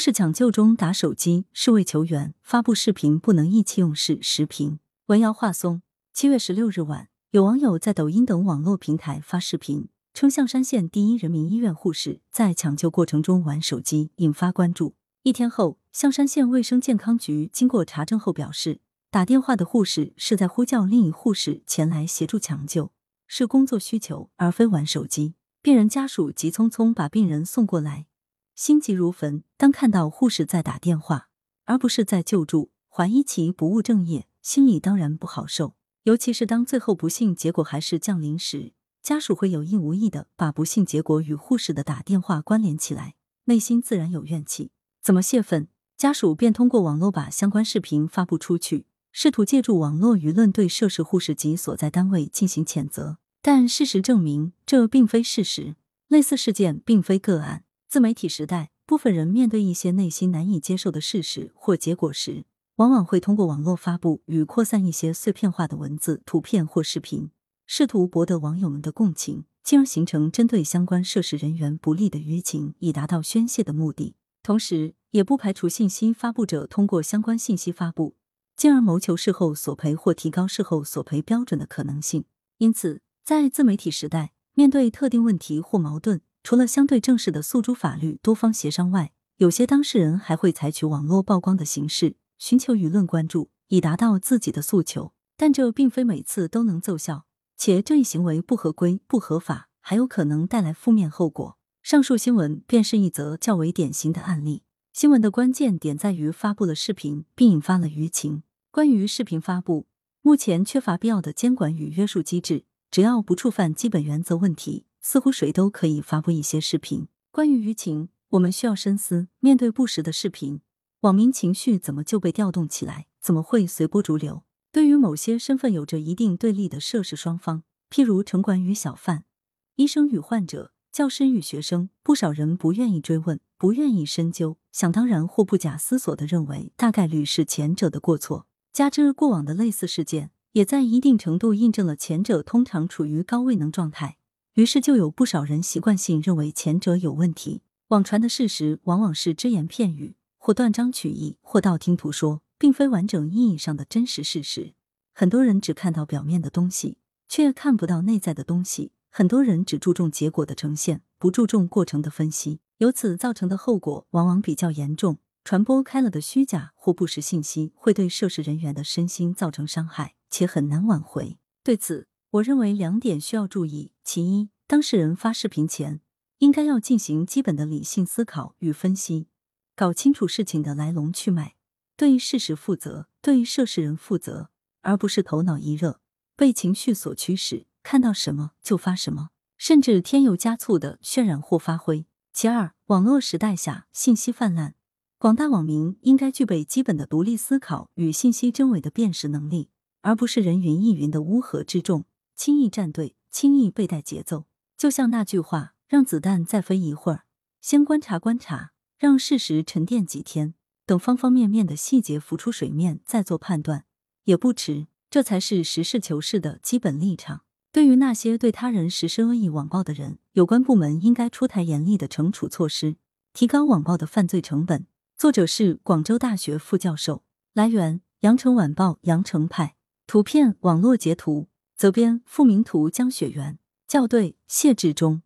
士抢救中打手机是为求援，发布视频不能意气用事。时评文瑶话松。七月十六日晚，有网友在抖音等网络平台发视频，称象山县第一人民医院护士在抢救过程中玩手机，引发关注。一天后，象山县卫生健康局经过查证后表示，打电话的护士是在呼叫另一护士前来协助抢救，是工作需求，而非玩手机。病人家属急匆匆把病人送过来。心急如焚，当看到护士在打电话，而不是在救助，怀疑其不务正业，心里当然不好受。尤其是当最后不幸结果还是降临时，家属会有意无意的把不幸结果与护士的打电话关联起来，内心自然有怨气。怎么泄愤？家属便通过网络把相关视频发布出去，试图借助网络舆论对涉事护士及所在单位进行谴责。但事实证明，这并非事实。类似事件并非个案。自媒体时代，部分人面对一些内心难以接受的事实或结果时，往往会通过网络发布与扩散一些碎片化的文字、图片或视频，试图博得网友们的共情，进而形成针对相关涉事人员不利的舆情，以达到宣泄的目的。同时，也不排除信息发布者通过相关信息发布，进而谋求事后索赔或提高事后索赔标准的可能性。因此，在自媒体时代，面对特定问题或矛盾，除了相对正式的诉诸法律、多方协商外，有些当事人还会采取网络曝光的形式，寻求舆论关注，以达到自己的诉求。但这并非每次都能奏效，且这一行为不合规、不合法，还有可能带来负面后果。上述新闻便是一则较为典型的案例。新闻的关键点在于发布了视频，并引发了舆情。关于视频发布，目前缺乏必要的监管与约束机制，只要不触犯基本原则问题。似乎谁都可以发布一些视频。关于舆情，我们需要深思：面对不实的视频，网民情绪怎么就被调动起来？怎么会随波逐流？对于某些身份有着一定对立的涉事双方，譬如城管与小贩、医生与患者、教师与学生，不少人不愿意追问，不愿意深究，想当然或不假思索的认为大概率是前者的过错。加之过往的类似事件，也在一定程度印证了前者通常处于高位能状态。于是就有不少人习惯性认为前者有问题。网传的事实往往是只言片语，或断章取义，或道听途说，并非完整意义上的真实事实。很多人只看到表面的东西，却看不到内在的东西。很多人只注重结果的呈现，不注重过程的分析，由此造成的后果往往比较严重。传播开了的虚假或不实信息，会对涉事人员的身心造成伤害，且很难挽回。对此，我认为两点需要注意：其一，当事人发视频前，应该要进行基本的理性思考与分析，搞清楚事情的来龙去脉，对事实负责，对涉事人负责，而不是头脑一热，被情绪所驱使，看到什么就发什么，甚至添油加醋的渲染或发挥。其二，网络时代下信息泛滥，广大网民应该具备基本的独立思考与信息真伪的辨识能力，而不是人云亦云的乌合之众。轻易站队，轻易被带节奏，就像那句话：“让子弹再飞一会儿，先观察观察，让事实沉淀几天，等方方面面的细节浮出水面，再做判断也不迟。”这才是实事求是的基本立场。对于那些对他人实施恶意网暴的人，有关部门应该出台严厉的惩处措施，提高网暴的犯罪成本。作者是广州大学副教授。来源：羊城晚报羊城派。图片：网络截图。责编：付明图，江雪原校对：谢志忠。